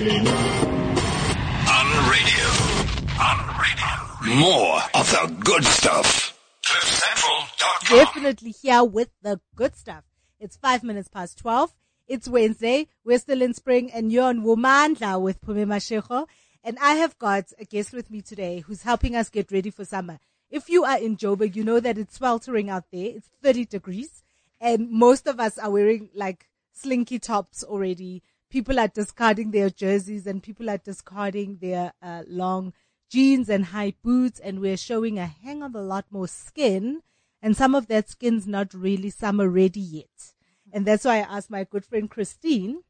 On radio. On radio. More of the good stuff. Definitely here with the good stuff. It's five minutes past 12. It's Wednesday. We're still in spring and you're on Womandla with Pumi Mashego. And I have got a guest with me today who's helping us get ready for summer. If you are in Joburg, you know that it's sweltering out there. It's 30 degrees and most of us are wearing like slinky tops already. People are discarding their jerseys and people are discarding their uh, long jeans and high boots and we're showing a hang of a lot more skin and some of that skin's not really summer ready yet. And that's why I asked my good friend Christine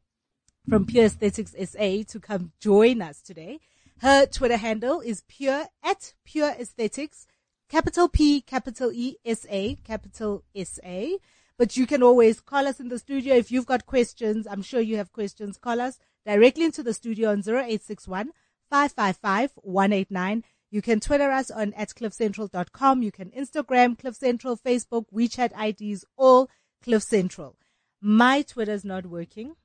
from Pure Aesthetics SA to come join us today. Her Twitter handle is pure at pure aesthetics, capital P, capital E, S A, capital S A. But you can always call us in the studio if you've got questions. I'm sure you have questions. Call us directly into the studio on 0861 555 189. You can Twitter us on at cliffcentral.com. You can Instagram Cliff Central, Facebook, WeChat IDs, all Cliff Central. My Twitter's not working.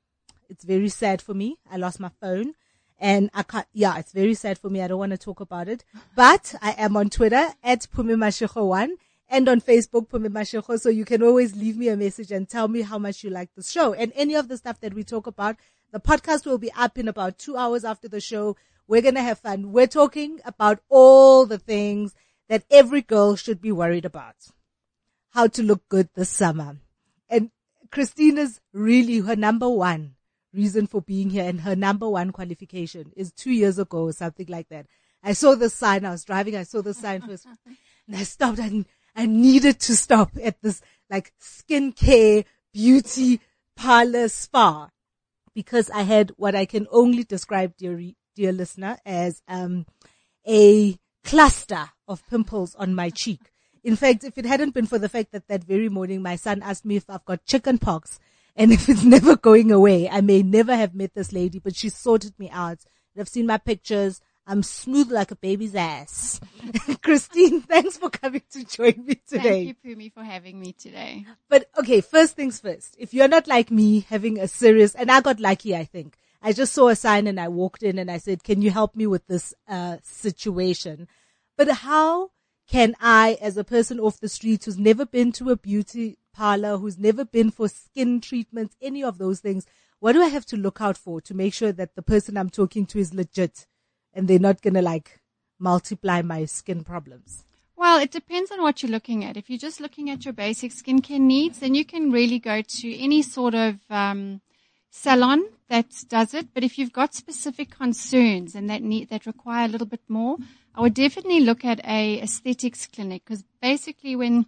It's very sad for me. I lost my phone and I can't, yeah, it's very sad for me. I don't want to talk about it, but I am on Twitter at Pumimashiko1 and on Facebook, Pumimashiko. So you can always leave me a message and tell me how much you like the show and any of the stuff that we talk about. The podcast will be up in about two hours after the show. We're going to have fun. We're talking about all the things that every girl should be worried about. How to look good this summer. And Christina's really her number one reason for being here and her number one qualification is two years ago or something like that. I saw the sign. I was driving. I saw the sign first and I stopped and I needed to stop at this like skincare beauty parlor spa because I had what I can only describe, dear, dear listener, as, um, a cluster of pimples on my cheek. In fact, if it hadn't been for the fact that that very morning my son asked me if I've got chicken pox and if it's never going away, I may never have met this lady, but she sorted me out. I've seen my pictures. I'm smooth like a baby's ass. Christine, thanks for coming to join me today. Thank you, Pumi, for having me today. But okay, first things first. If you're not like me having a serious, and I got lucky, I think. I just saw a sign and I walked in and I said, can you help me with this, uh, situation? But how can I, as a person off the street who's never been to a beauty parlor, who's never been for skin treatments, any of those things, what do I have to look out for to make sure that the person I'm talking to is legit and they're not gonna like multiply my skin problems? Well, it depends on what you're looking at. If you're just looking at your basic skincare needs, then you can really go to any sort of um, salon that does it. But if you've got specific concerns and that need that require a little bit more, I would definitely look at a aesthetics clinic because basically when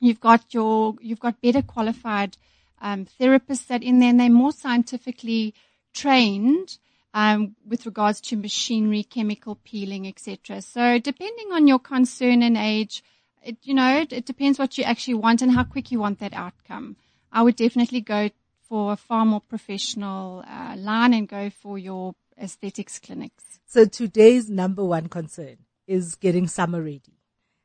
you've got your you've got better qualified um, therapists that in there and they're more scientifically trained um, with regards to machinery, chemical peeling, etc. So depending on your concern and age, it, you know, it, it depends what you actually want and how quick you want that outcome. I would definitely go for a far more professional uh, line and go for your aesthetics clinics. So today's number one concern is getting summer ready.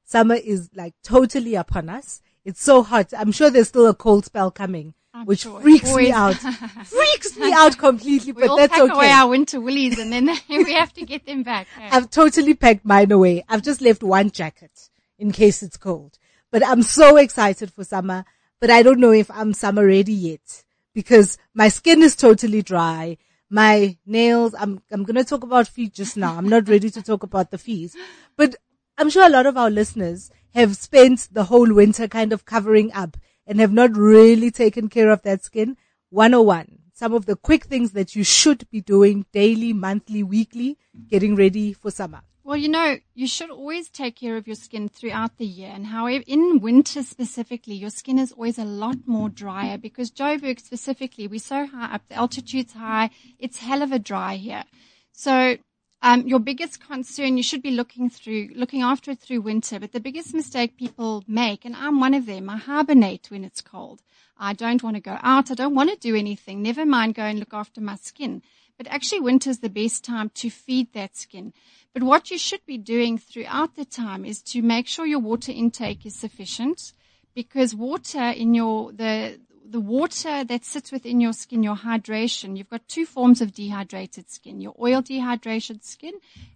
Summer is like totally upon us. It's so hot. I'm sure there's still a cold spell coming, I'm which sure. freaks me out. freaks me out completely, We but all that's pack away okay. our winter woolies and then we have to get them back. hey. I've totally packed mine away. I've just left one jacket in case it's cold. But I'm so excited for summer, but I don't know if I'm summer ready yet because my skin is totally dry. My nails, I'm, I'm going to talk about feet just now. I'm not ready to talk about the feet, but I'm sure a lot of our listeners have spent the whole winter kind of covering up and have not really taken care of that skin. 101. Some of the quick things that you should be doing daily, monthly, weekly, getting ready for summer. Well, you know, you should always take care of your skin throughout the year. And however, in winter specifically, your skin is always a lot more drier because Joburg specifically, we're so high up, the altitude's high. It's hell of a dry here. So, um, your biggest concern, you should be looking through, looking after it through winter. But the biggest mistake people make, and I'm one of them, I hibernate when it's cold. I don't want to go out. I don't want to do anything. Never mind go and look after my skin. But actually winter is the best time to feed that skin. But what you should be doing throughout the time is to make sure your water intake is sufficient because water in your, the, the water that sits within your skin, your hydration, you've got two forms of dehydrated skin, your oil dehydrated skin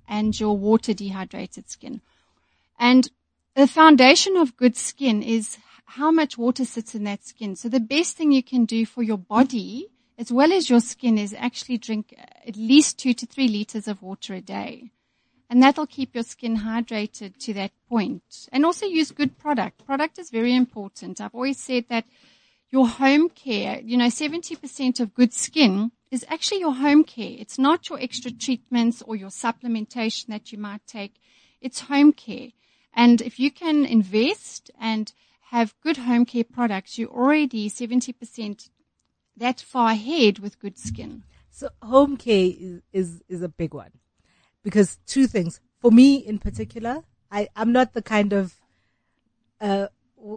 and your water dehydrated skin. And the foundation of good skin is how much water sits in that skin. So the best thing you can do for your body as well as your skin is actually drink at least two to three liters of water a day. And that'll keep your skin hydrated to that point. And also use good product. Product is very important. I've always said that your home care, you know, 70% of good skin is actually your home care. It's not your extra treatments or your supplementation that you might take. It's home care. And if you can invest and have good home care products, you're already 70% that far ahead with good skin. So home care is, is, is a big one because two things for me in particular, I, I'm not the kind of, uh,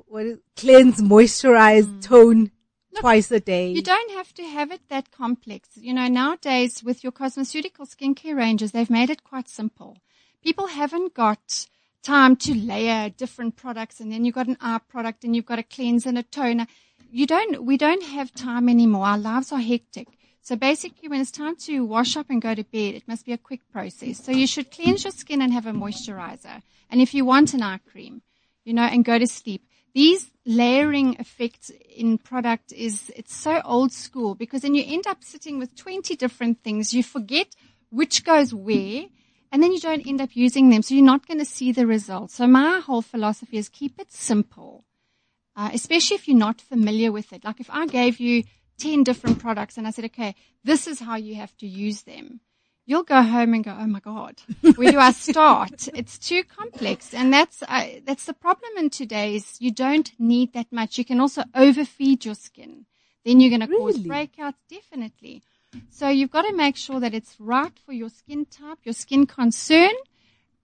what is cleanse, moisturize, mm. tone Look, twice a day. You don't have to have it that complex. You know, nowadays with your cosmeceutical skincare ranges, they've made it quite simple. People haven't got time to layer different products and then you've got an eye product and you've got a cleanse and a toner you don't, we don't have time anymore. Our lives are hectic. So basically when it's time to wash up and go to bed, it must be a quick process. So you should cleanse your skin and have a moisturizer. And if you want an eye cream, you know, and go to sleep. These layering effects in product is, it's so old school because then you end up sitting with 20 different things. You forget which goes where and then you don't end up using them. So you're not going to see the results. So my whole philosophy is keep it simple uh, especially if you're not familiar with it. Like if I gave you 10 different products and I said, okay, this is how you have to use them. You'll go home and go, oh my God, where do I start? it's too complex. And that's, uh, that's the problem in today's, you don't need that much. You can also overfeed your skin. Then you're going to really? cause breakouts, definitely. So you've got to make sure that it's right for your skin type, your skin concern,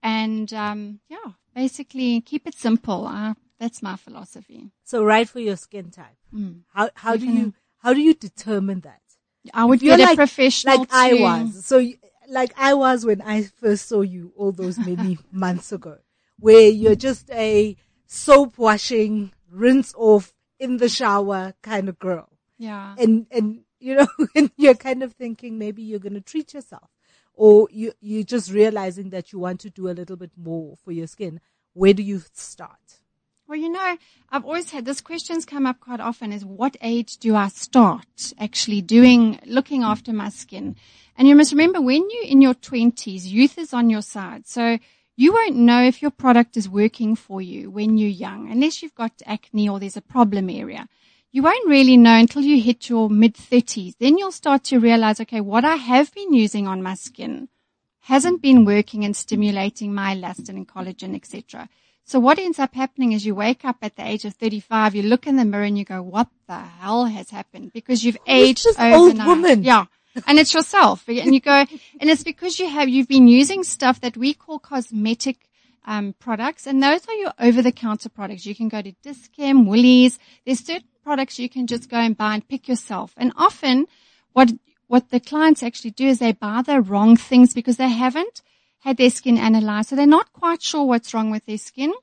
and um, yeah, basically keep it simple. I that's my philosophy. So right for your skin type. Mm. How how you do you how do you determine that? I would get like, a professional like I was. So like I was when I first saw you all those many months ago, where you're just a soap washing, rinse off in the shower kind of girl. Yeah. And and you know, and you're kind of thinking maybe you're gonna treat yourself. Or you you're just realizing that you want to do a little bit more for your skin. Where do you start? Well, you know, I've always had this questions come up quite often is what age do I start actually doing, looking after my skin? And you must remember when you're in your twenties, youth is on your side. So you won't know if your product is working for you when you're young, unless you've got acne or there's a problem area. You won't really know until you hit your mid thirties. Then you'll start to realize, okay, what I have been using on my skin hasn't been working and stimulating my elastin and collagen, etc. So what ends up happening is you wake up at the age of 35, you look in the mirror and you go, what the hell has happened? Because you've aged this overnight. old woman. Yeah. And it's yourself. And you go, and it's because you have, you've been using stuff that we call cosmetic um, products, and those are your over-the-counter products. You can go to Dis-Chem, Woolies. There's certain products you can just go and buy and pick yourself. And often, what what the clients actually do is they buy the wrong things because they haven't had their skin analyzed. So they're not quite sure what's wrong with their skin,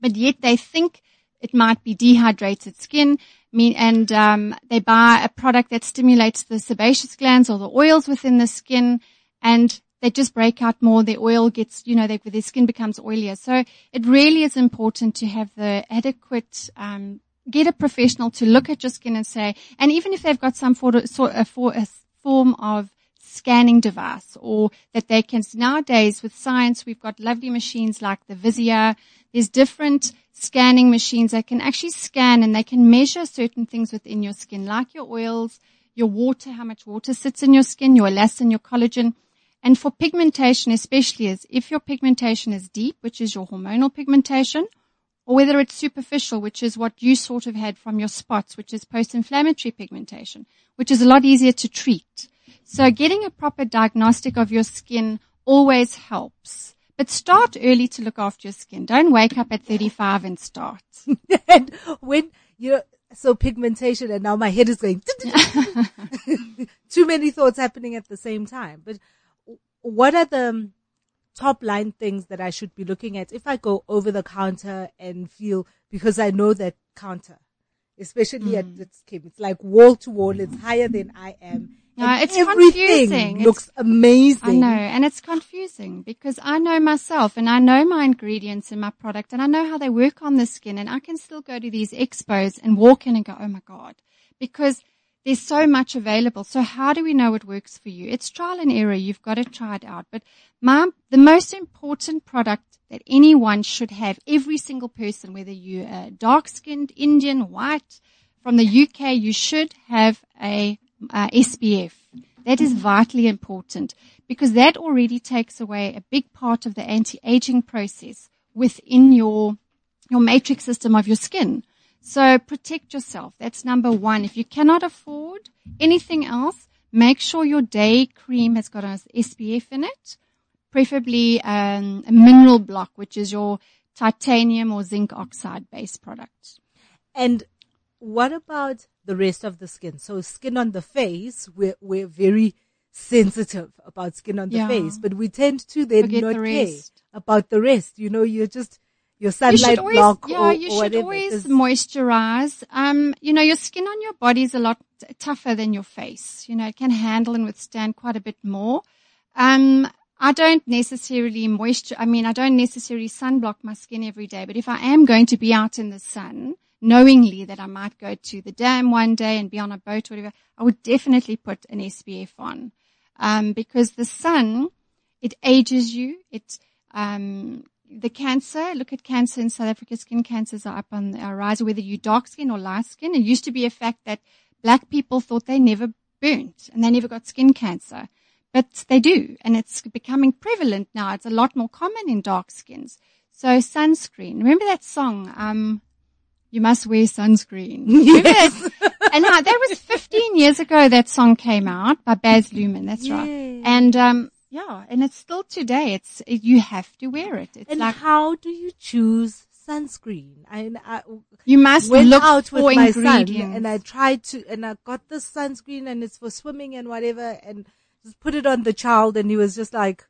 but yet they think it might be dehydrated skin. Mean, and um, they buy a product that stimulates the sebaceous glands or the oils within the skin, and they just break out more. Their oil gets, you know, they, their skin becomes oilier. So it really is important to have the adequate um, get a professional to look at your skin and say, and even if they've got some sort of, form of scanning device or that they can nowadays with science we've got lovely machines like the VISIA. There's different scanning machines that can actually scan and they can measure certain things within your skin like your oils, your water, how much water sits in your skin, your elastin, your collagen. And for pigmentation especially is if your pigmentation is deep, which is your hormonal pigmentation, or whether it's superficial, which is what you sort of had from your spots, which is post-inflammatory pigmentation, which is a lot easier to treat. So getting a proper diagnostic of your skin always helps. But start early to look after your skin. Don't wake up at 35 and start. and when you know, so pigmentation and now my head is going too many thoughts happening at the same time. But what are the um, top line things that I should be looking at if I go over the counter and feel because I know that counter especially at mm. the skin. It's like wall to wall. It's higher than I am. No, And it's everything confusing. looks amazing. I know, and it's confusing because I know myself and I know my ingredients in my product and I know how they work on the skin and I can still go to these expos and walk in and go, oh my God, because there's so much available. So how do we know what works for you? It's trial and error. You've got to try it out. But my, the most important product that anyone should have, every single person, whether you're dark skinned, Indian, white, from the UK, you should have a uh, SPF. That is vitally important because that already takes away a big part of the anti-aging process within your, your matrix system of your skin. So protect yourself. That's number one. If you cannot afford anything else, make sure your day cream has got an SPF in it, preferably um, a mineral block, which is your titanium or zinc oxide based product. And what about the rest of the skin? So skin on the face, we're, we're very sensitive about skin on the Yeah. face, but we tend to then Forget not the care about the rest. You know, you're just, your You sunlight should always, block yeah, or, you or should always moisturize. Um, you know, your skin on your body is a lot t- tougher than your face. You know, it can handle and withstand quite a bit more. Um, I don't necessarily moisture, I mean, I don't necessarily sunblock my skin every day, but if I am going to be out in the sun, knowingly that I might go to the dam one day and be on a boat or whatever, I would definitely put an SPF on. Um, because the sun, it ages you. It, um, the cancer, look at cancer in South Africa, skin cancers are up on the rise, whether you're dark skin or light skin. It used to be a fact that black people thought they never burnt and they never got skin cancer. But they do, and it's becoming prevalent now. It's a lot more common in dark skins. So sunscreen. Remember that song? Um, you must wear sunscreen. That? and uh, that was 15 years ago that song came out by Baz Luhrmann. That's right. Yay. And, um, yeah, and it's still today. It's, it, you have to wear it. It's and like, how do you choose sunscreen? I, I you must went look out for with my son and I tried to, and I got this sunscreen and it's for swimming and whatever and just put it on the child and he was just like,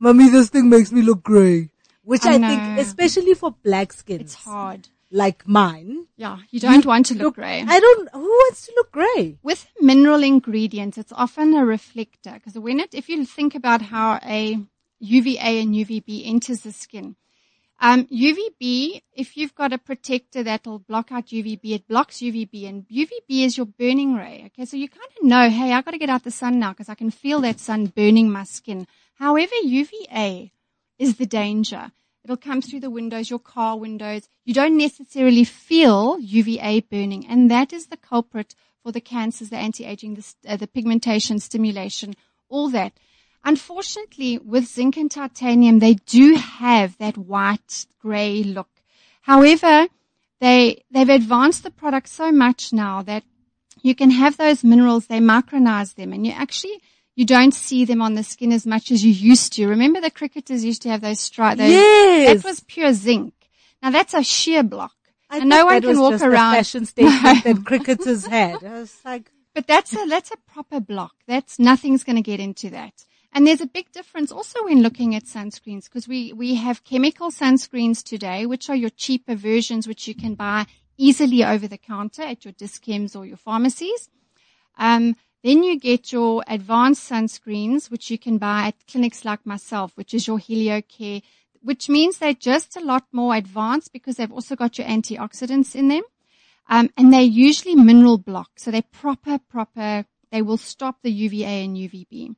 mommy, this thing makes me look gray. Which I I, think, especially for black skin, it's hard. Like mine. Yeah, you don't want to look grey. I don't, who wants to look gray? with mineral ingredients, it's often a reflector because when it, if you think about how a UVA and UVB enters the skin, um, UVB, if you've got a protector that'll block out UVB, it blocks UVB and UVB is your burning ray. Okay. So you kind of know, hey, I got to get out the sun now because I can feel that sun burning my skin. However, UVA is the danger. It'll come through the windows, your car windows. You don't necessarily feel UVA burning, and that is the culprit for the cancers, the anti-aging, the, uh, the pigmentation, stimulation, all that. Unfortunately, with zinc and titanium, they do have that white gray look. However, they, they've advanced the product so much now that you can have those minerals, they micronize them and you actually, you don't see them on the skin as much as you used to. Remember the cricketers used to have those stripes? Yes. That was pure zinc. Now that's a sheer block. I and no one that can was walk just around. A fashion statement that cricketers had. I was like, But that's a, that's a proper block. That's nothing's going to get into that. And there's a big difference also when looking at sunscreens because we, we have chemical sunscreens today, which are your cheaper versions, which you can buy easily over the counter at your discounts or your pharmacies. Um, then you get your advanced sunscreens, which you can buy at clinics like myself, which is your HelioCare, which means they're just a lot more advanced because they've also got your antioxidants in them. Um, and they're usually mineral block. So they're proper, proper, they will stop the UVA and UVB.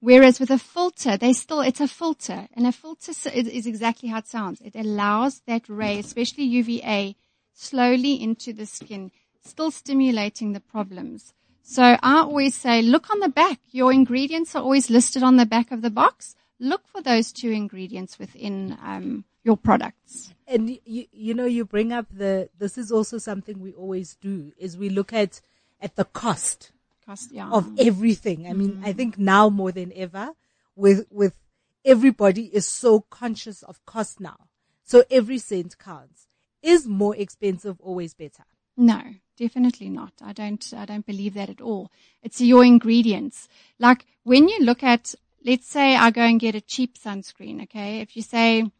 Whereas with a filter, they still, it's a filter and a filter is, is exactly how it sounds. It allows that ray, especially UVA, slowly into the skin, still stimulating the problems. So I always say, look on the back. Your ingredients are always listed on the back of the box. Look for those two ingredients within um, your products. and you, you know, you bring up the, this is also something we always do is we look at, at the cost Cost, yeah. of everything. I mean, I think now more than ever with, with everybody is so conscious of cost now. So every cent counts. Is more expensive always better? No, definitely not. I don't, I don't believe that at all. It's your ingredients. Like when you look at, let's say I go and get a cheap sunscreen, okay? If you say,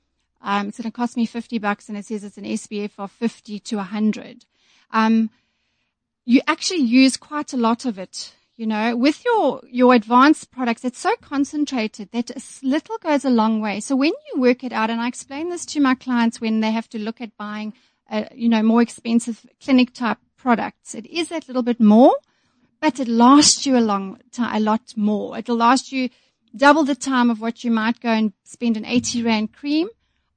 um, it's going to cost me 50 bucks and it says it's an SPF of 50 to 100. Um, you actually use quite a lot of it. You know, with your, your advanced products, it's so concentrated that a little goes a long way. So when you work it out, and I explain this to my clients when they have to look at buying, uh, you know, more expensive clinic type products, it is that little bit more, but it lasts you a long time, a lot more. It'll last you double the time of what you might go and spend an 80 rand cream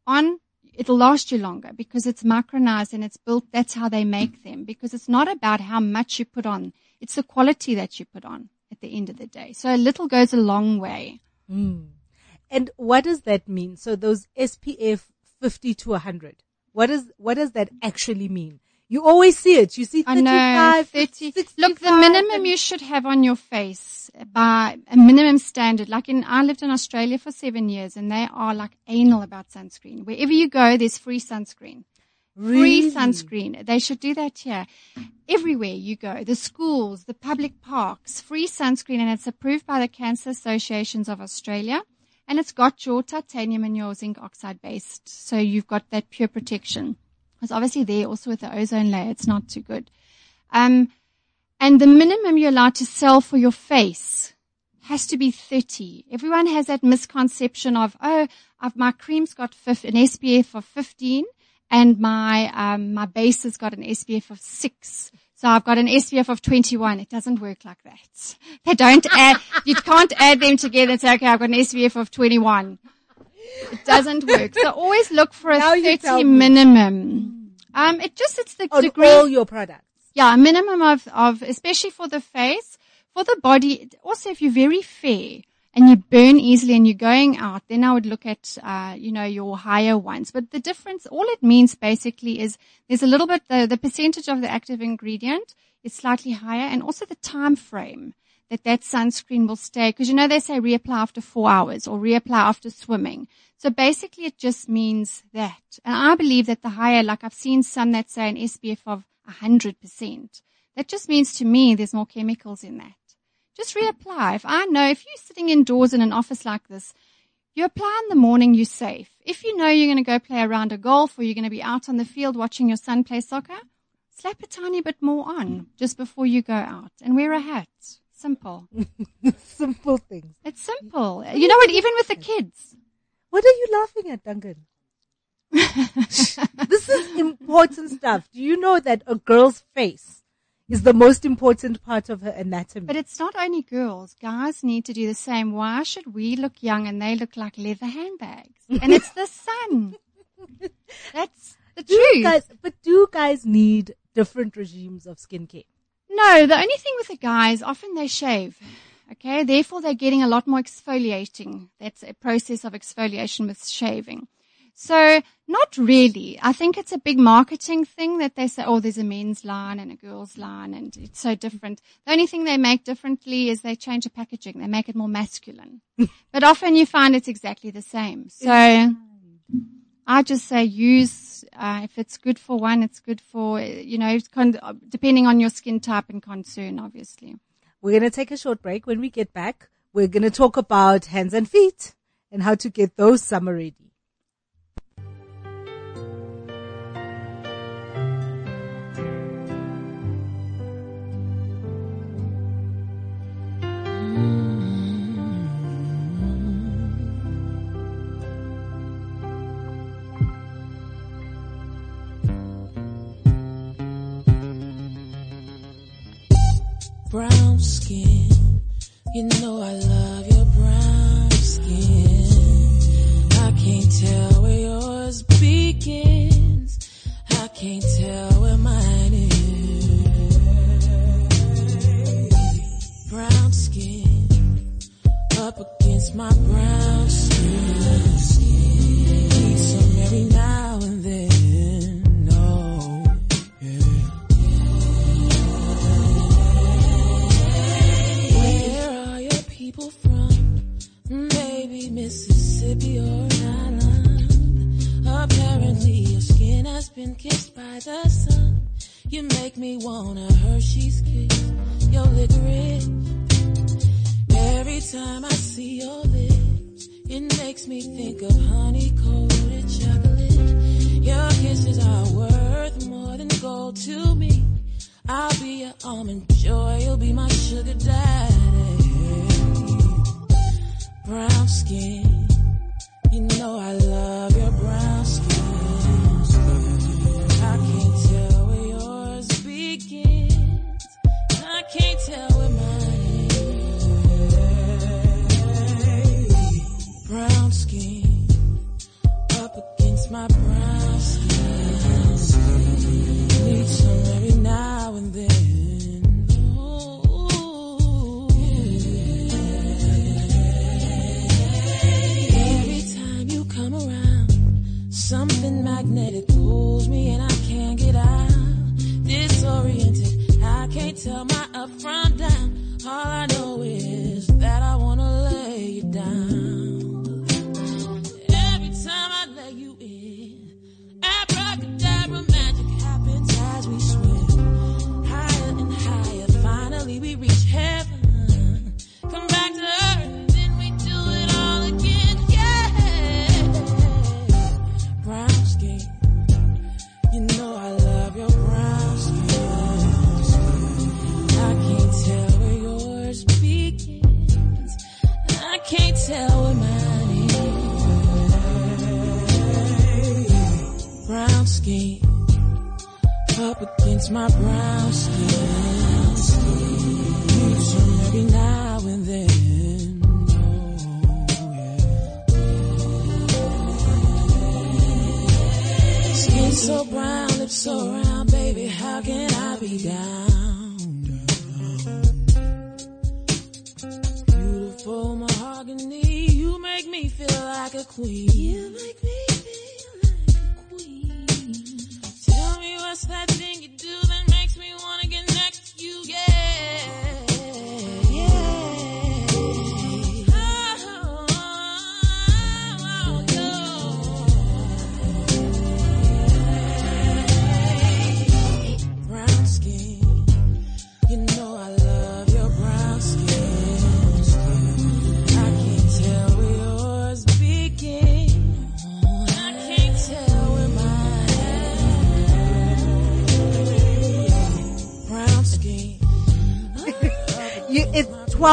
on it'll last you longer because it's micronized and it's built. That's how they make them because it's not about how much you put on. It's the quality that you put on at the end of the day. So a little goes a long way. Mm. And what does that mean? So those SPF 50 to 100, what does, what does that actually mean? You always see it. You see 35, I know, 30. 65, Look, the minimum you should have on your face by a minimum standard, like in, I lived in Australia for seven years and they are like anal about sunscreen. Wherever you go, there's free sunscreen. Really? Free sunscreen. They should do that here. Everywhere you go, the schools, the public parks, free sunscreen and it's approved by the Cancer Associations of Australia and it's got your titanium and your zinc oxide based. So you've got that pure protection. Because obviously there also with the ozone layer, it's not too good. Um, and the minimum you're allowed to sell for your face has to be 30. Everyone has that misconception of, oh, I've, my cream's got an SPF of 15 and my, um, my base has got an SPF of six. So I've got an SPF of 21. It doesn't work like that. They don't add, you can't add them together and say, okay, I've got an SPF of 21. It doesn't work. So always look for a Now 30 minimum. Um, it just, it's the On degree. all your products. Yeah, a minimum of, of, especially for the face, for the body. Also, if you're very fair and you burn easily and you're going out, then I would look at, uh, you know, your higher ones. But the difference, all it means basically is there's a little bit, the, the percentage of the active ingredient is slightly higher and also the time frame that that sunscreen will stay. Cause you know, they say reapply after four hours or reapply after swimming. So basically it just means that. And I believe that the higher, like I've seen some that say an SPF of 100%. That just means to me there's more chemicals in that. Just reapply. If I know, if you're sitting indoors in an office like this, you apply in the morning, you're safe. If you know you're going to go play around a golf or you're going to be out on the field watching your son play soccer, slap a tiny bit more on just before you go out and wear a hat. Simple. Simple things. It's simple. You know what? Even with the kids. What are you laughing at, Duncan? this is important stuff. Do you know that a girl's face is the most important part of her anatomy? But it's not only girls. Guys need to do the same. Why should we look young and they look like leather handbags? And it's the sun. That's the do truth. guys, but do guys need different regimes of skincare? No, the only thing with the guys, often they shave. Okay, therefore they're getting a lot more exfoliating. That's a process of exfoliation with shaving. So not really. I think it's a big marketing thing that they say, oh, there's a men's line and a girl's line and it's so different. The only thing they make differently is they change the packaging. They make it more masculine. but often you find it's exactly the same. So I just say use, uh, if it's good for one, it's good for, you know, con- depending on your skin type and concern, obviously. We're going to take a short break. When we get back, we're going to talk about hands and feet and how to get those summer ready.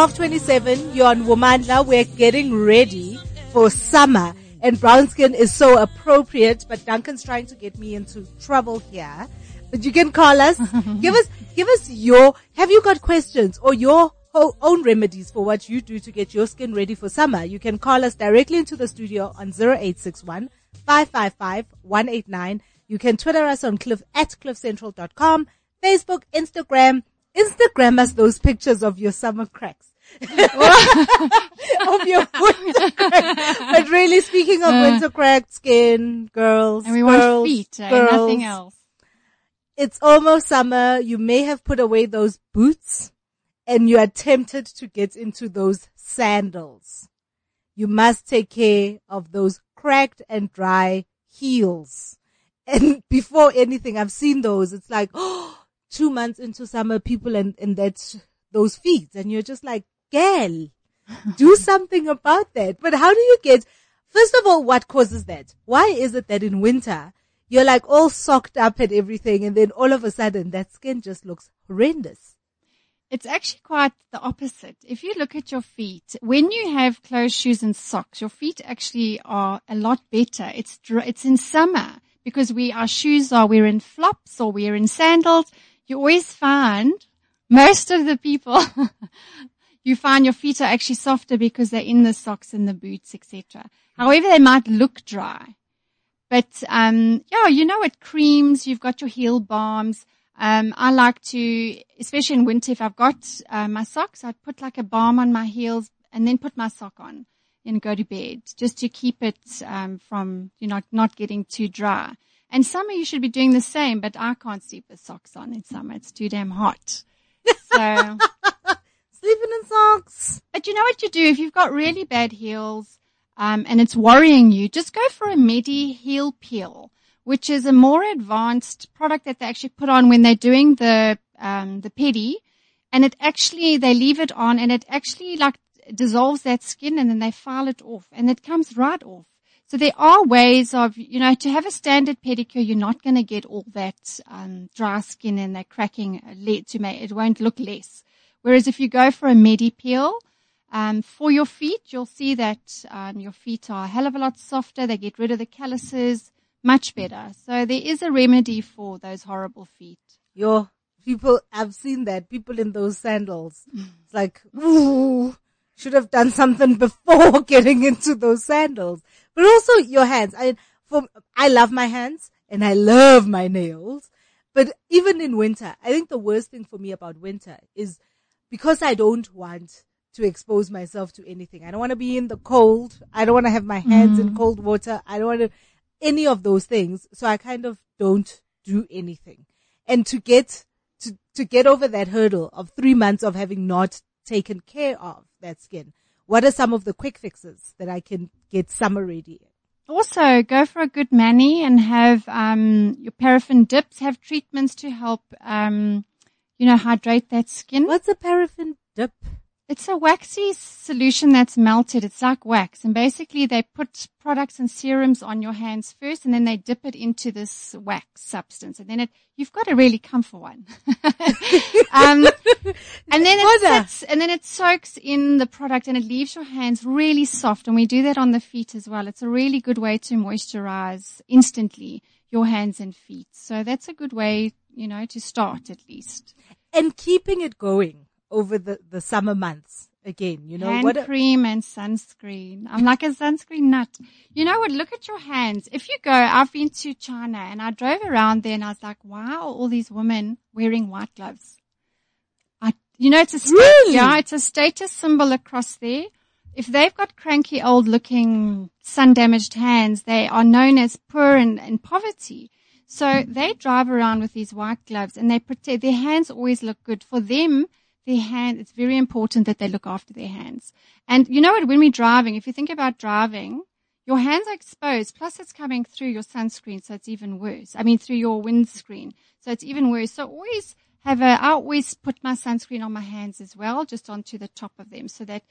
1227. You're on Womandla. We're getting ready for summer. And brown skin is so appropriate, but Duncan's trying to get me into trouble here. But you can call us. give us, give us your, have you got questions or your own remedies for what you do to get your skin ready for summer? You can call us directly into the studio on 0861 555 189. You can Twitter us on cliff at cliffcentral.com, Facebook, Instagram, Instagram us those pictures of your summer cracks. of your winter. But really speaking of winter cracked skin, girls, And we girls, want feet, eh? girls, nothing else. It's almost summer. You may have put away those boots and you are tempted to get into those sandals. You must take care of those cracked and dry heels. And before anything, I've seen those. It's like, oh, two months into summer, people and, and that's those feet. And you're just like, girl, do something about that. But how do you get, first of all, what causes that? Why is it that in winter, you're like all socked up and everything. And then all of a sudden that skin just looks horrendous. It's actually quite the opposite. If you look at your feet, when you have closed shoes and socks, your feet actually are a lot better. It's it's in summer because we our shoes are we're in flops or we're in sandals. You always find most of the people you find your feet are actually softer because they're in the socks and the boots, etc. However, they might look dry. But um, yeah, you know what? Creams. You've got your heel balms. Um, I like to, especially in winter, if I've got uh, my socks, I'd put like a balm on my heels and then put my sock on and go to bed, just to keep it um, from you know not getting too dry. And summer, you should be doing the same, but I can't sleep with socks on in summer. It's too damn hot. So, Sleeping in socks. but you know what you do if you've got really bad heels um, and it's worrying you, just go for a Medi heel peel, which is a more advanced product that they actually put on when they're doing the um, the pedi, and it actually they leave it on and it actually like dissolves that skin and then they file it off and it comes right off. So there are ways of, you know, to have a standard pedicure, you're not going to get all that um, dry skin and that cracking le- to make it won't look less. Whereas if you go for a medi peel, um, for your feet, you'll see that um, your feet are a hell of a lot softer. They get rid of the calluses much better. So there is a remedy for those horrible feet. Your people, I've seen that. People in those sandals. It's like, ooh, should have done something before getting into those sandals. But also your hands. I, for, I love my hands and I love my nails. But even in winter, I think the worst thing for me about winter is because I don't want to expose myself to anything. I don't want to be in the cold. I don't want to have my hands in cold water. I don't want to, any of those things. So I kind of don't do anything. And to get, to, to get over that hurdle of three months of having not taken care of that skin, what are some of the quick fixes that I can get summer ready? Also, go for a good mani and have um, your paraffin dips. Have treatments to help, um, you know, hydrate that skin. What's a paraffin dip? It's a waxy solution that's melted. It's like wax. And basically they put products and serums on your hands first and then they dip it into this wax substance. And then it, you've got to really come for one. um, and then it sits, and then it soaks in the product and it leaves your hands really soft. And we do that on the feet as well. It's a really good way to moisturize instantly your hands and feet. So that's a good way, you know, to start at least. And keeping it going over the, the summer months again, you know, Hand what, a- cream and sunscreen. I'm like a sunscreen nut. You know what? Look at your hands. If you go, I've been to China and I drove around there and I was like, wow, all these women wearing white gloves. I, you know, it's a, Really? yeah, it's a status symbol across there. If they've got cranky old looking sun damaged hands, they are known as poor and, in poverty. So they drive around with these white gloves and they protect, their hands always look good. For them, their hand, it's very important that they look after their hands. And you know what, when we're driving, if you think about driving, your hands are exposed, plus it's coming through your sunscreen, so it's even worse. I mean, through your windscreen, so it's even worse. So always have a, I always put my sunscreen on my hands as well, just onto the top of them, so that,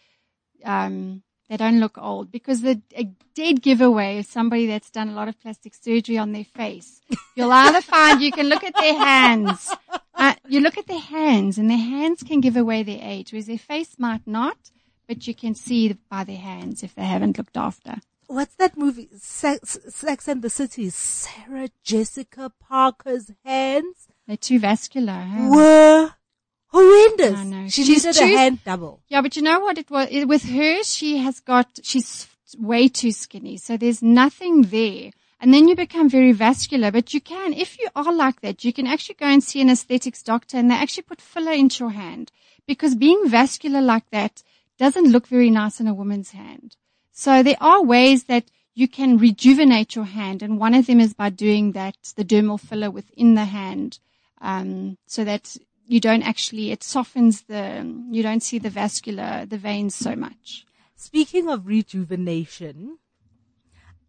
um, they don't look old because the a dead giveaway is somebody that's done a lot of plastic surgery on their face. You'll either find you can look at their hands. Uh, you look at their hands and their hands can give away their age, whereas their face might not, but you can see by their hands if they haven't looked after. what's that movie? Sex, Sex and the City. Sarah Jessica Parker's hands They're too vascular. huh? were horrendous. I know. She She's too- a hand double. Yeah, but you know what it was? It, with her, she has got, she's way too skinny. So there's nothing there. And then you become very vascular, but you can, if you are like that, you can actually go and see an aesthetics doctor and they actually put filler into your hand because being vascular like that doesn't look very nice in a woman's hand. So there are ways that you can rejuvenate your hand. And one of them is by doing that, the dermal filler within the hand. Um, so that you don't actually, it softens the, you don't see the vascular, the veins so much. Speaking of rejuvenation,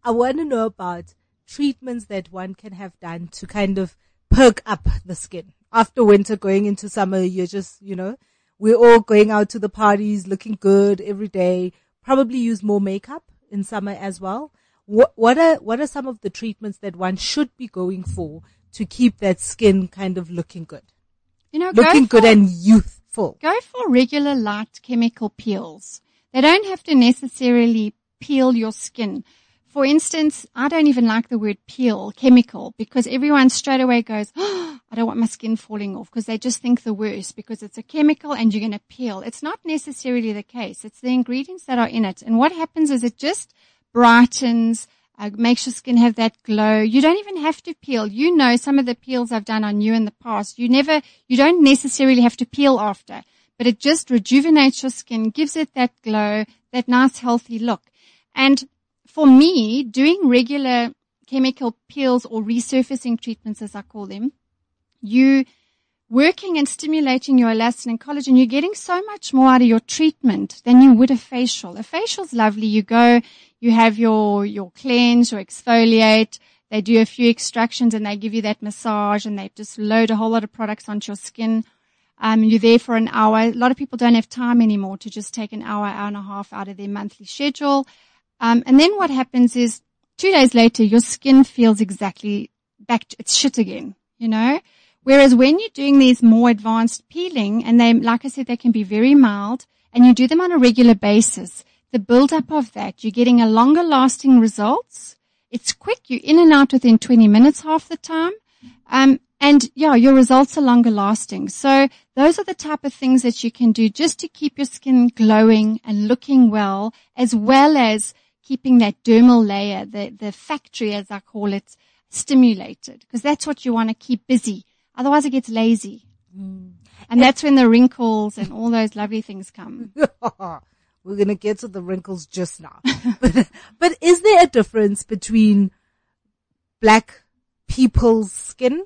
I want to know about treatments that one can have done to kind of perk up the skin. After winter, going into summer, you're just, you know, we're all going out to the parties, looking good every day. Probably use more makeup in summer as well. What, what are, what are some of the treatments that one should be going for to keep that skin kind of looking good? You know, Looking go good and youthful. go for regular light chemical peels. They don't have to necessarily peel your skin. For instance, I don't even like the word peel, chemical, because everyone straight away goes, oh, I don't want my skin falling off because they just think the worst because it's a chemical and you're going to peel. It's not necessarily the case. It's the ingredients that are in it. And what happens is it just brightens, uh, makes your skin have that glow. You don't even have to peel. You know, some of the peels I've done on you in the past, you never, you don't necessarily have to peel after, but it just rejuvenates your skin, gives it that glow, that nice healthy look. And for me, doing regular chemical peels or resurfacing treatments, as I call them, you working and stimulating your elastin and collagen, you're getting so much more out of your treatment than you would a facial. A facial's lovely. You go, you have your, your cleanse, your exfoliate. They do a few extractions and they give you that massage and they just load a whole lot of products onto your skin. Um, you're there for an hour. A lot of people don't have time anymore to just take an hour, hour and a half out of their monthly schedule. Um, and then what happens is two days later, your skin feels exactly back to its shit again, you know? Whereas when you're doing these more advanced peeling and they, like I said, they can be very mild and you do them on a regular basis, the buildup of that, you're getting a longer lasting results. It's quick. You're in and out within 20 minutes half the time. Um, and yeah, your results are longer lasting. So those are the type of things that you can do just to keep your skin glowing and looking well, as well as keeping that dermal layer, the, the factory, as I call it, stimulated. Because that's what you want to keep busy. Otherwise it gets lazy. And that's when the wrinkles and all those lovely things come. We're going to get to the wrinkles just now. but, but is there a difference between black people's skin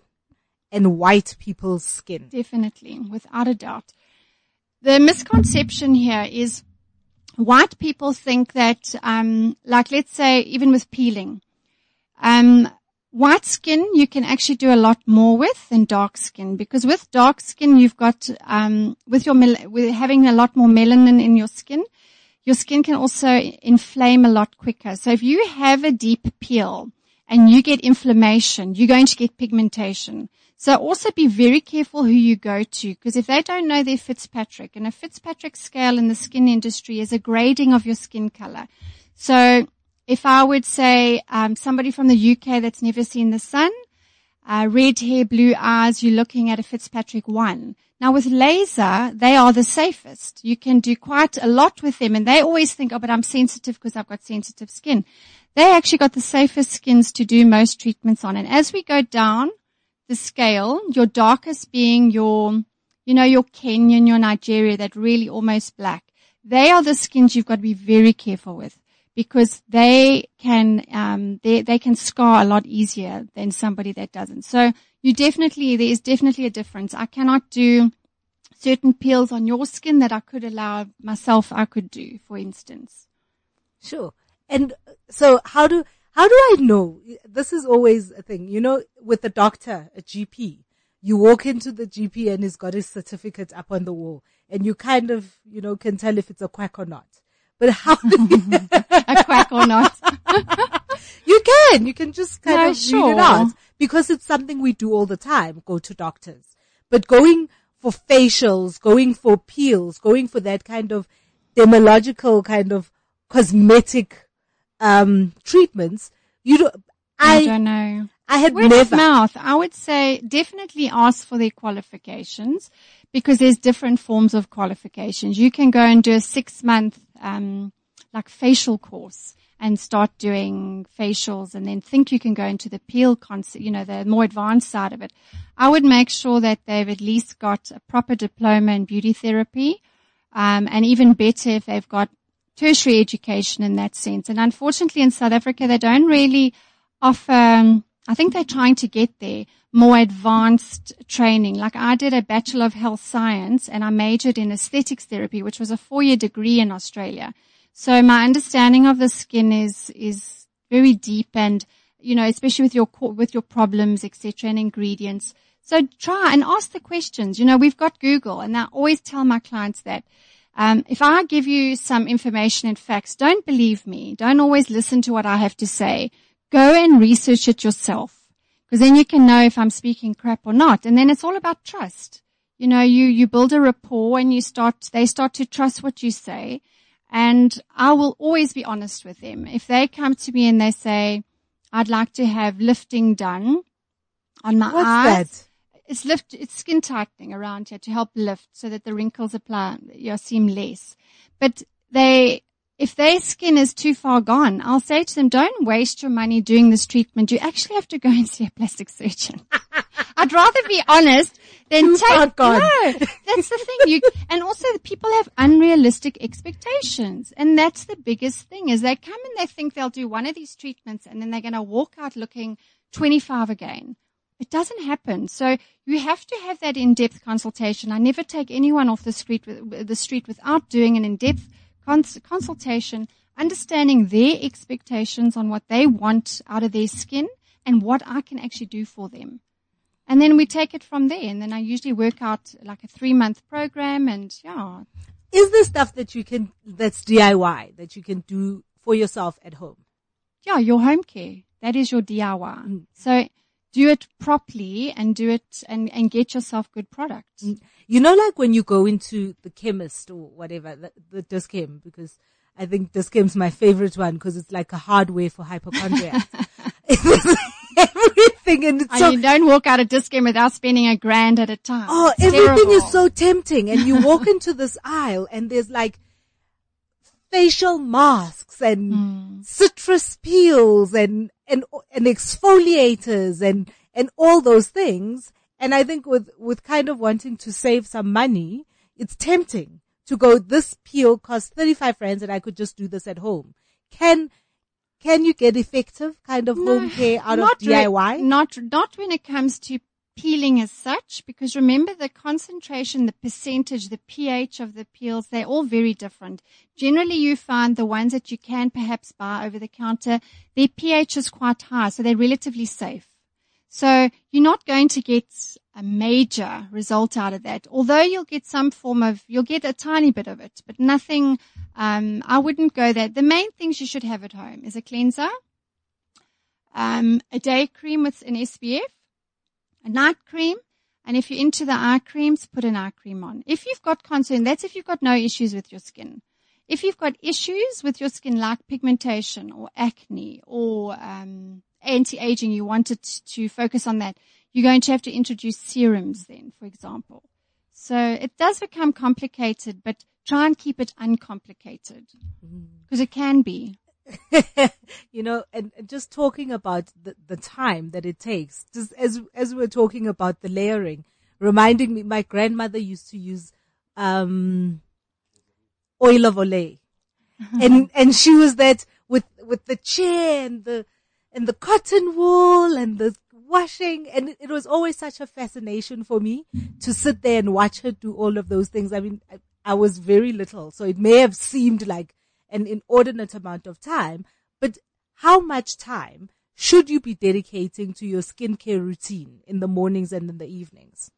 and white people's skin? Definitely, without a doubt. The misconception here is white people think that, um, like let's say even with peeling, um, white skin you can actually do a lot more with than dark skin because with dark skin you've got um, with your mel- with having a lot more melanin in your skin, your skin can also inflame a lot quicker. So if you have a deep peel and you get inflammation, you're going to get pigmentation. So also be very careful who you go to because if they don't know their Fitzpatrick and a Fitzpatrick scale in the skin industry is a grading of your skin color. So if I would say um, somebody from the UK that's never seen the sun, uh, red hair, blue eyes, you're looking at a Fitzpatrick one. Now with laser, they are the safest. You can do quite a lot with them and they always think, oh, but I'm sensitive because I've got sensitive skin. They actually got the safest skins to do most treatments on. And as we go down the scale, your darkest being your, you know, your Kenyan, your Nigeria, that really almost black. They are the skins you've got to be very careful with because they can um, they they can scar a lot easier than somebody that doesn't. So you definitely there is definitely a difference. I cannot do certain peels on your skin that I could allow myself I could do, for instance. Sure. And so how do, how do I know? This is always a thing, you know, with a doctor, a GP, you walk into the GP and he's got his certificate up on the wall and you kind of, you know, can tell if it's a quack or not. But how do you, a quack or not? you can, you can just kind No, of read it out because it's something we do all the time, go to doctors. But going for facials, going for peels, going for that kind of dermalogical kind of cosmetic, um, treatments, you don't, I, I, don't know. I had Word never. mouth. I would say definitely ask for their qualifications because there's different forms of qualifications. You can go and do a six month, um, like facial course and start doing facials and then think you can go into the peel concept, you know, the more advanced side of it. I would make sure that they've at least got a proper diploma in beauty therapy. Um, and even better if they've got tertiary education in that sense. And unfortunately in South Africa, they don't really offer, um, I think they're trying to get there more advanced training. Like I did a Bachelor of Health Science and I majored in aesthetics therapy, which was a four year degree in Australia. So my understanding of the skin is, is very deep and, you know, especially with your, with your problems, etc. and ingredients. So try and ask the questions. You know, we've got Google and I always tell my clients that. Um, if I give you some information and facts, don't believe me. Don't always listen to what I have to say. Go and research it yourself. Because then you can know if I'm speaking crap or not. And then it's all about trust. You know, you, you build a rapport and you start, they start to trust what you say. And I will always be honest with them. If they come to me and they say, I'd like to have lifting done on my What's eyes. that? It's lift, it's skin tightening around here to help lift so that the wrinkles apply, you know, seem less. But they, if their skin is too far gone, I'll say to them, don't waste your money doing this treatment. You actually have to go and see a plastic surgeon. I'd rather be honest than Too take, far gone. no, that's the thing. You, and also the people have unrealistic expectations. And that's the biggest thing is they come and they think they'll do one of these treatments and then they're going to walk out looking 25 again. It doesn't happen. So you have to have that in-depth consultation. I never take anyone off the street, the street without doing an in-depth cons- consultation, understanding their expectations on what they want out of their skin and what I can actually do for them. And then we take it from there. And then I usually work out like a three month program and yeah, Is there stuff that you can, that's DIY, that you can do for yourself at home? yeah, your home care. That is your DIY. Mm. So do it properly and do it and, and get yourself good product. You know, like when you go into the chemist or whatever, the, the Dischem, because I think Dischem's my favorite one because it's like a hardware for hypochondriacs. everything and it's And so, you don't walk out of Dischem without spending a grand at a time. oh, It's everything terrible. is so tempting and you walk into this aisle and there's like facial masks and Hmm. citrus peels and, and, and exfoliators and, and all those things. And I think with, with kind of wanting to save some money, it's tempting to go, this peel costs 35 rands and I could just do this at home. Can, can you get effective kind of home care out of Not re- DIY? not, not when it comes to peeling as such, because remember the concentration, the percentage, the pH of the peels, they're all very different. Generally you find the ones that you can perhaps buy over the counter, their pH is quite high, so they're relatively safe. So you're not going to get a major result out of that, although you'll get some form of, you'll get a tiny bit of it, but nothing, um, I wouldn't go there. The main things you should have at home is a cleanser, um, a day cream with an SPF, a night cream, and if you're into the eye creams, put an eye cream on. If you've got concern, that's if you've got no issues with your skin. If you've got issues with your skin like pigmentation or acne or um, anti-aging, you wanted to focus on that, you're going to have to introduce serums then, for example. So it does become complicated, but try and keep it uncomplicated because it can be. you know, and and just talking about the, the time that it takes, just as, as we're talking about the layering, reminding me, my grandmother used to use, um, oil of Olay. and, and she was that with, with the chair and the, and the cotton wool and the washing. And it, it was always such a fascination for me to sit there and watch her do all of those things. I mean, I, I was very little, so it may have seemed like an inordinate amount of time, but how much time should you be dedicating to your skincare routine in the mornings and in the evenings?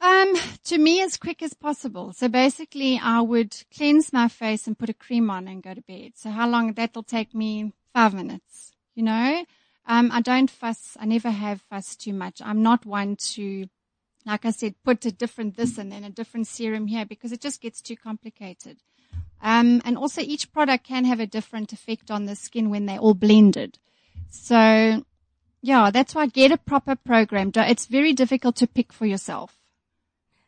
Um, to me, as quick as possible. So basically, I would cleanse my face and put a cream on and go to bed. So how long that'll take me? Five minutes. You know, um, I don't fuss. I never have fussed too much. I'm not one to, like I said, put a different this and then a different serum here because it just gets too complicated. Um, and also each product can have a different effect on the skin when they're all blended. So yeah, that's why get a proper program. It's very difficult to pick for yourself.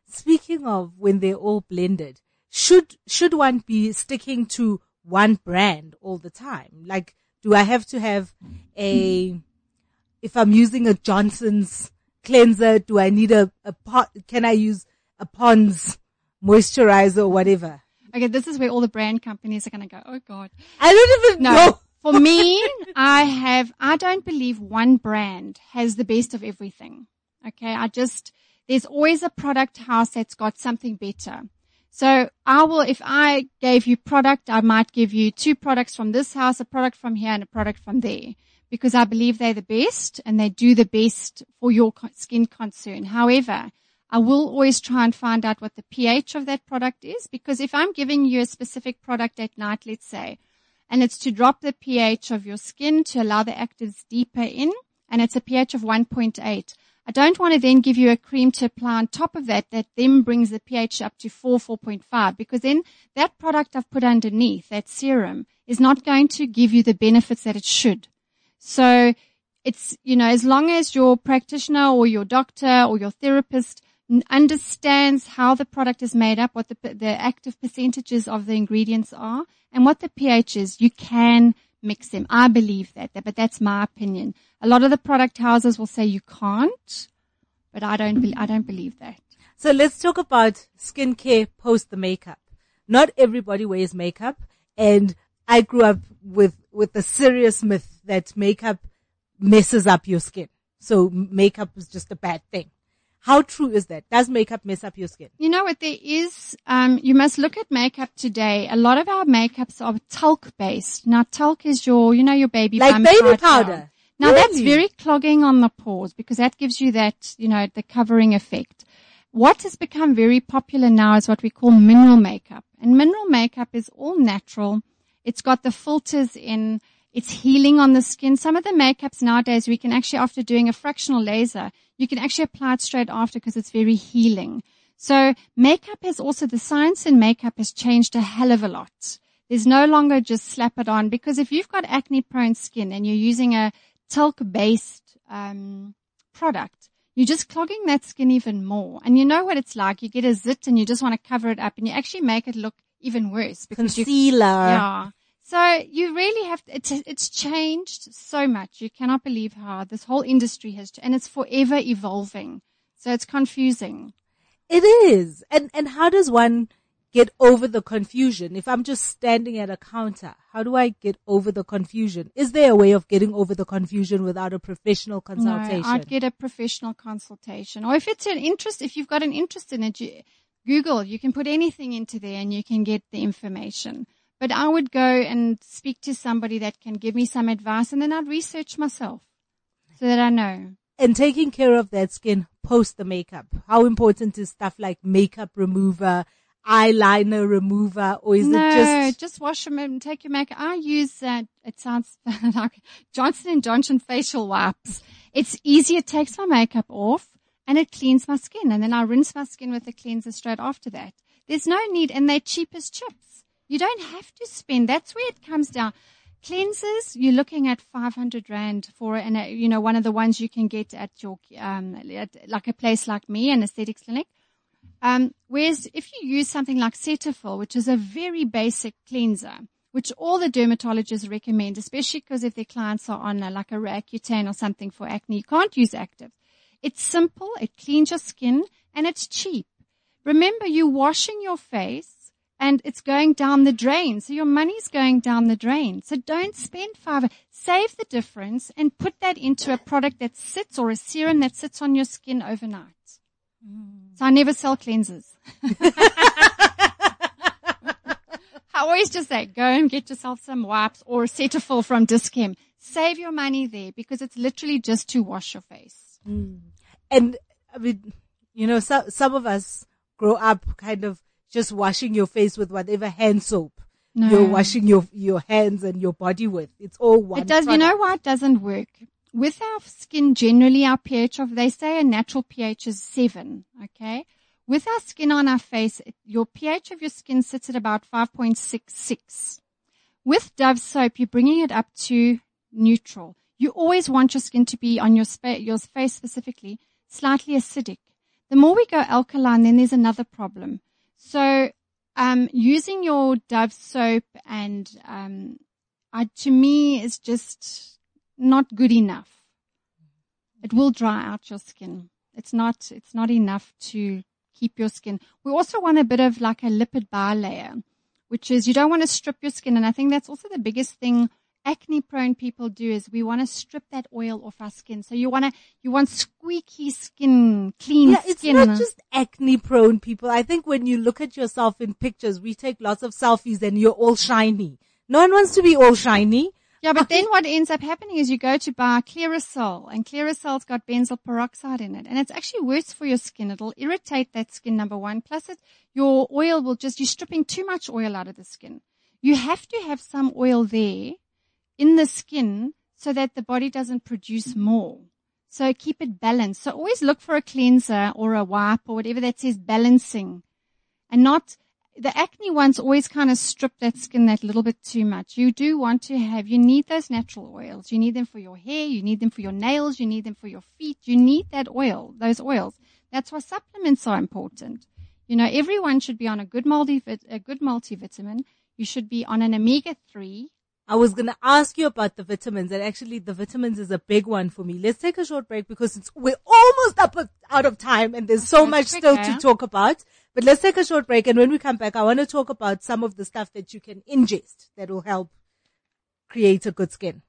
Speaking of when they're all blended, should, should one be sticking to one brand all the time? Like, do I have to have a, if I'm using a Johnson's cleanser, do I need a, a pot, can I use a Pond's moisturizer or whatever? Okay, this is where all the brand companies are going to go, oh God. I don't even No, know. for me, I have, I don't believe one brand has the best of everything. Okay. I just, there's always a product house that's got something better. So I will, if I gave you product, I might give you two products from this house, a product from here and a product from there because I believe they're the best and they do the best for your skin concern. However, I will always try and find out what the pH of that product is because if I'm giving you a specific product at night, let's say, and it's to drop the pH of your skin to allow the actives deeper in, and it's a pH of 1.8. I don't want to then give you a cream to apply on top of that that then brings the pH up to 4, 4.5 because then that product I've put underneath, that serum, is not going to give you the benefits that it should. So it's, you know, as long as your practitioner or your doctor or your therapist understands how the product is made up, what the, the active percentages of the ingredients are, and what the pH is, you can mix them. I believe that, but that's my opinion. A lot of the product houses will say you can't, but I don't, be, I don't believe that. So let's talk about skincare post the makeup. Not everybody wears makeup and I grew up with, with the serious myth that makeup messes up your skin. So makeup is just a bad thing. How true is that? Does makeup mess up your skin? You know what? There is, um, you must look at makeup today. A lot of our makeups are talc based. Now talc is your, you know, your baby Like baby powder? now. Now that's very clogging on the pores because that gives you that, you know, the covering effect. What has become very popular now is what we call mineral makeup. And mineral makeup is all natural. It's got the filters in. It's healing on the skin. Some of the makeups nowadays, we can actually, after doing a fractional laser, you can actually apply it straight after because it's very healing. So makeup has also, the science in makeup has changed a hell of a lot. There's no longer just slap it on because if you've got acne prone skin and you're using a talc based, um, product, you're just clogging that skin even more. And you know what it's like. You get a zit and you just want to cover it up and you actually make it look even worse because you Concealer. yeah. So you really have to, it's, it's changed so much. You cannot believe how this whole industry has, and it's forever evolving. So it's confusing. It is. And, and how does one get over the confusion? If I'm just standing at a counter, how do I get over the confusion? Is there a way of getting over the confusion without a professional consultation? No, I'd get a professional consultation. Or if it's an interest, if you've got an interest in it, you, Google, you can put anything into there and you can get the information. But I would go and speak to somebody that can give me some advice and then I'd research myself so that I know. and taking care of that skin post the makeup. How important is stuff like makeup remover, eyeliner remover, or is no, it just no, just wash them and take your makeup. I use that. It sounds like Johnson and Johnson facial wipes. It's easy. It takes my makeup off and it cleans my skin. And then I rinse my skin with a cleanser straight after that. There's no need and they're cheap as chips. You don't have to spend. That's where it comes down. Cleansers, you're looking at 500 rand for, and uh, you know, one of the ones you can get at your, um, at, like a place like me, an aesthetics clinic. Um, whereas if you use something like Cetaphil, which is a very basic cleanser, which all the dermatologists recommend, especially because if their clients are on a, like a Roaccutane or something for acne, you can't use active. It's simple, it cleans your skin, and it's cheap. Remember, you're washing your face and it's going down the drain. So your money's going down the drain. So don't spend five, save the difference and put that into a product that sits or a serum that sits on your skin overnight. Mm. So I never sell cleansers. I always just say, go and get yourself some wipes or Cetaphil from Dischem. Save your money there because it's literally just to wash your face. Mm. and I mean, you know, so, some of us grow up kind of just washing your face with whatever hand soap No. you're washing your your hands and your body with. It's all one. It does. You know why it doesn't work? With our skin, generally our pH of, they say a natural pH is seven. Okay. With our skin on our face, your pH of your skin sits at about 5.66. With Dove soap, you're bringing it up to neutral. You always want your skin to be on your spa- your face specifically slightly acidic. The more we go alkaline, then there's another problem. So, um, using your Dove soap and, um, I, to me is just not good enough. It will dry out your skin. It's not, it's not enough to keep your skin. We also want a bit of like a lipid bilayer, which is you don't want to strip your skin. And I think that's also the biggest thing acne prone people do is we want to strip that oil off our skin. So you want to, you want squeaky skin, clean Yeah, it's skin. not just acne prone people. I think when you look at yourself in pictures, we take lots of selfies and you're all shiny. No one wants to be all shiny. Yeah, but then what ends up happening is you go to buy Clearasil and Clearasil's got benzoyl peroxide in it and it's actually worse for your skin. It'll irritate that skin, number one. Plus it, your oil will just, you're stripping too much oil out of the skin. You have to have some oil there in the skin so that the body doesn't produce more. So keep it balanced. So always look for a cleanser or a wipe or whatever that says balancing and not the acne ones always kind of strip that skin that little bit too much. You do want to have, you need those natural oils. You need them for your hair. You need them for your nails. You need them for your feet. You need that oil, those oils. That's why supplements are important. You know, everyone should be on a good multi, a good multivitamin. You should be on an omega three. I was going to ask you about the vitamins and actually the vitamins is a big one for me. Let's take a short break because it's, we're almost up out of time and there's so Okay, much still to talk about. But let's take a short break and when we come back, I want to talk about some of the stuff that you can ingest that will help create a good skin.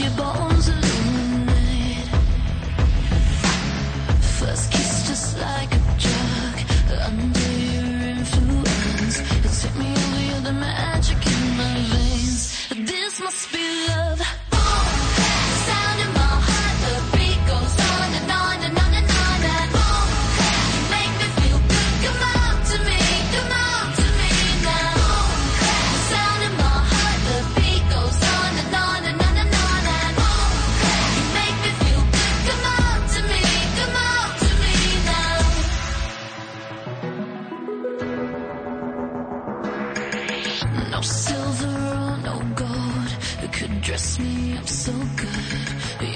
your bones illuminate. First kiss just like a drug under your influence. Magic in my veins. This must be love.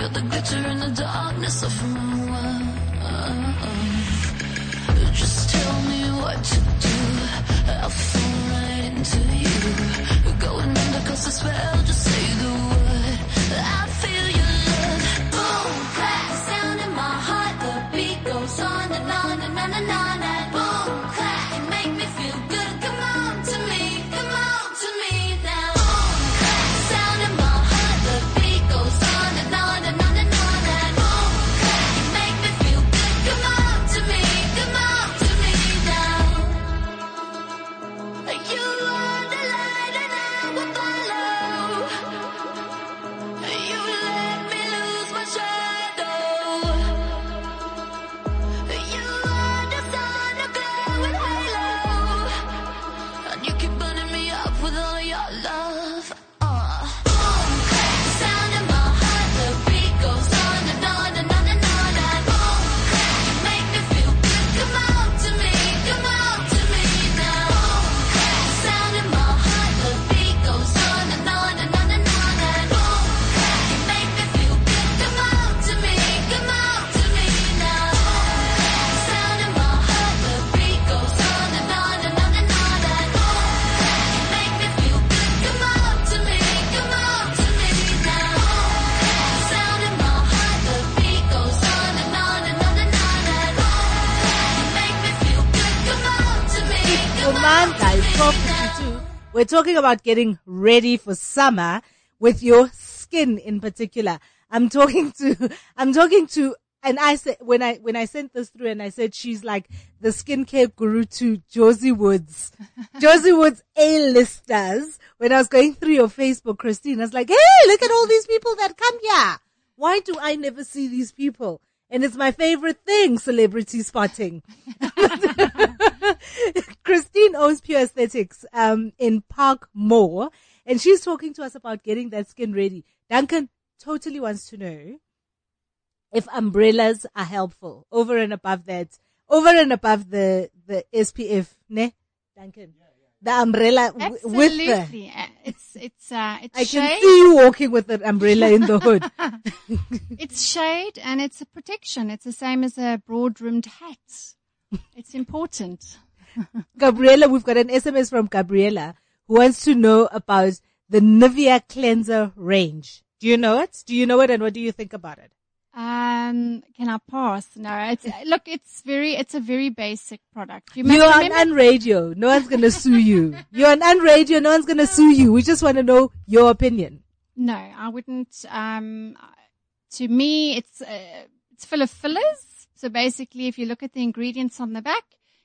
You're the glitter in the darkness of my world. Just tell me what to do. I'll fall right into you. Going under cause I spell, just say the word. I feel your love. Boom, clap, sound in my heart. The beat goes on and on and on and on. Talking about getting ready for summer with your skin in particular. I'm talking to, I'm talking to, and I said, when I, when I sent this through and I said she's like the skincare guru to Josie Woods. Josie Woods A-listers. When I was going through your Facebook, Christine, I was like, hey, look at all these people that come here. Why do I never see these people? And it's my favorite thing, celebrity spotting. Christine owns Pure Aesthetics um, in Parkmore, and she's talking to us about getting that skin ready. Duncan totally wants to know if umbrellas are helpful over and above that, over and above the the SPF, ne? Duncan, the umbrella w- with the. It's, it's, uh, it's I can see you walking with an umbrella in the hood. It's shade and it's a protection. It's the same as a broad rimmed hat. It's important. Gabriela, we've got an SMS from Gabriela who wants to know about the Nivea cleanser range. Do you know it? Do you know it and what do you think about it? Um, can I pass? No, it's, look, it's very, it's a very basic product. You You're on Unradio. No one's gonna sue you. You're on Unradio. No one's gonna sue you. We just want to know your opinion. no, I wouldn't, um, to me, it's, uh, it's full of fillers. So basically, if you look at the ingredients on the back,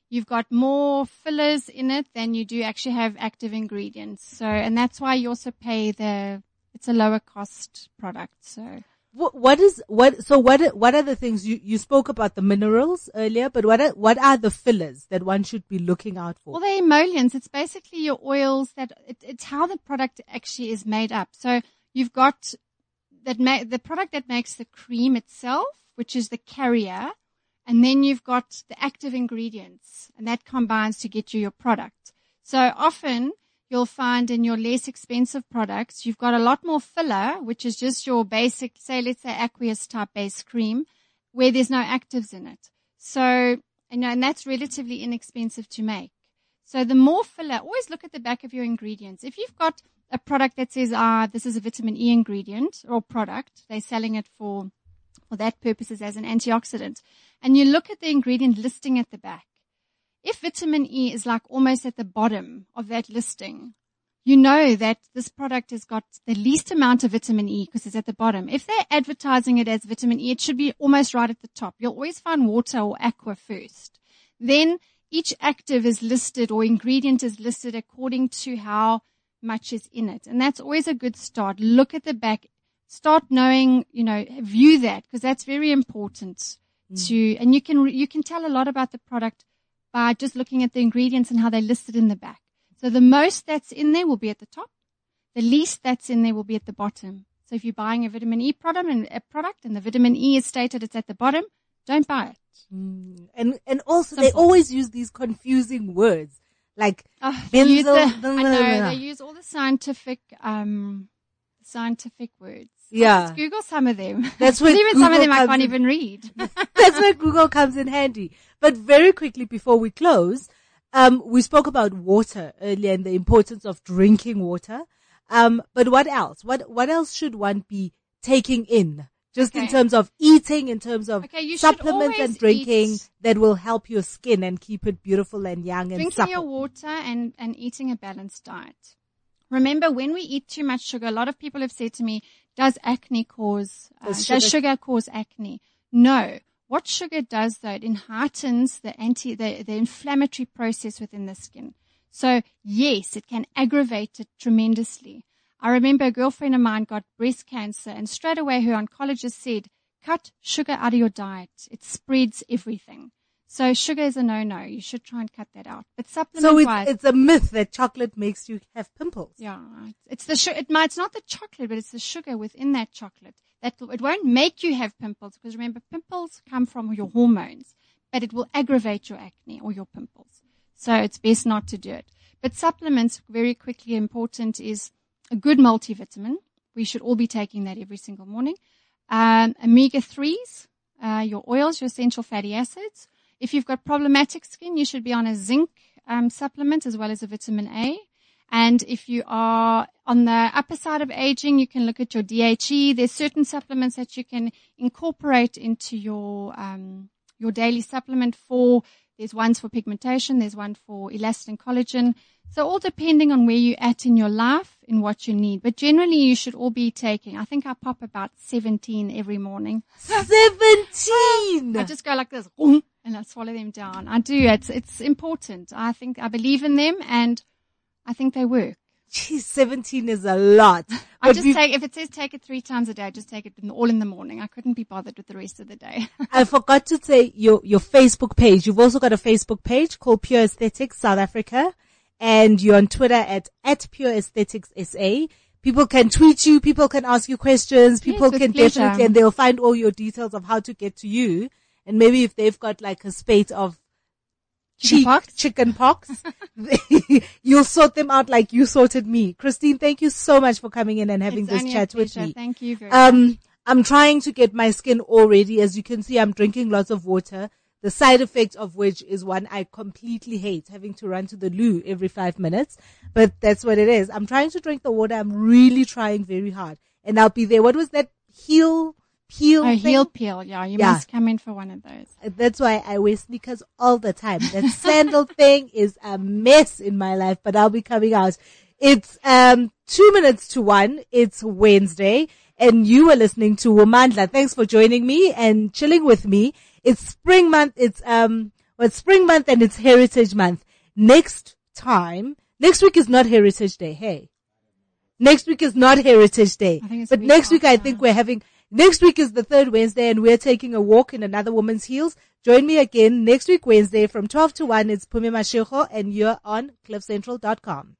you've got more fillers in it than you do actually have active ingredients. So, and that's why you also pay the, it's a lower cost product. So. What, is what? So what? What are the things you you spoke about the minerals earlier? But what are what are the fillers that one should be looking out for? Well, they're emollients. It's basically your oils that it, it's how the product actually is made up. So you've got that ma- the product that makes the cream itself, which is the carrier, and then you've got the active ingredients, and that combines to get you your product. So often you'll find in your less expensive products, you've got a lot more filler, which is just your basic, say, let's say aqueous type base cream, where there's no actives in it. So, you know, and that's relatively inexpensive to make. So the more filler, always look at the back of your ingredients. If you've got a product that says, ah, this is a vitamin E ingredient or product, they're selling it for, for that purposes as an antioxidant. And you look at the ingredient listing at the back. If vitamin E is like almost at the bottom of that listing, you know that this product has got the least amount of vitamin E because it's at the bottom. If they're advertising it as vitamin E, it should be almost right at the top. You'll always find water or aqua first. Then each active is listed or ingredient is listed according to how much is in it. And that's always a good start. Look at the back. Start knowing, you know, view that because that's very important mm. to, and you can, you can tell a lot about the product by just looking at the ingredients and how they're listed in the back. So the most that's in there will be at the top. The least that's in there will be at the bottom. So if you're buying a vitamin E product and a product and the vitamin E is stated it's at the bottom, don't buy it. And and also they always use these confusing words Like, Oh, they use the, benzyl- I know they use all the scientific, um, scientific words. Yeah. Just Google some of them. That's where even some of them I can't in. even read. That's where Google comes in handy. But very quickly before we close, um, we spoke about water earlier and the importance of drinking water. Um, but what else? What, what else should one be taking in? Just in terms of eating, in terms of Okay, supplements and drinking eat- that will help your skin and keep it beautiful and young and Drinking your water and, and eating a balanced diet. Remember, when we eat too much sugar, a lot of people have said to me, does acne cause, uh, Does does, sugar- sugar, cause acne? No. What sugar does though, it heightens the anti, the, the inflammatory process within the skin. So yes, it can aggravate it tremendously. I remember a girlfriend of mine got breast cancer and straight away her oncologist said, cut sugar out of your diet. It spreads everything. So sugar is a no-no. You should try and cut that out. But supplement So it's, it's a myth that chocolate makes you have pimples. yeah, it's the su- it might, it's not the chocolate, but it's the sugar within that chocolate. That it won't make you have pimples because remember, pimples come from your hormones, but it will aggravate your acne or your pimples. So it's best not to do it. But supplements, very quickly important is a good multivitamin. We should all be taking that every single morning. Um, omega threes, uh, your oils, your essential fatty acids. If you've got problematic skin, you should be on a zinc um, supplement as well as a vitamin A. And if you are on the upper side of aging, you can look at your DHE. There's certain supplements that you can incorporate into your um, your daily supplement for. There's ones for pigmentation. There's one for elastin collagen. So all depending on where you're at in your life and what you need. But generally, you should all be taking. I think I pop about 17 every morning. 17! I just go like this, and I swallow them down. I do. It's it's important. I think I believe in them, and I think they work. Geez, 17 is a lot. I just take if it says take it three times a day, I just take it in, all in the morning. I couldn't be bothered with the rest of the day. I forgot to say your, your Facebook page. You've also got a Facebook page called Pure Aesthetics South Africa and you're on Twitter at, at Pure Aesthetics SA. People can tweet you, people can ask you questions, people with can pleasure. definitely, and they'll find all your details of how to get to you. And maybe if they've got like a spate of Chicken pox? chicken pox, you'll sort them out like you sorted me. Christine, thank you so much for coming in and having It's this chat with me. Thank you very much. Um, I'm trying to get my skin all ready. As you can see, I'm drinking lots of water. The side effect of which is one I completely hate, having to run to the loo every five minutes. But that's what it is. I'm trying to drink the water. I'm really trying very hard. And I'll be there. What was that? Heel, peel? Thing? heel peel. Yeah, you Yeah. must come in for one of those. That's why I wear sneakers all the time. That sandal thing is a mess in my life, but I'll be coming out. It's, um, two minutes to one. It's Wednesday and you are listening to Womandla. Thanks for joining me and chilling with me. It's spring month. It's, um, well, it's spring month and it's heritage month. Next time, next week is not heritage day. Hey. Next week is not Heritage Day. I think it's But next week I think we're having, next week is the third Wednesday and we're taking a walk in another woman's heels. Join me again next week Wednesday from 12 to 1. It's Pumi Mashego and you're on cliffcentral.com.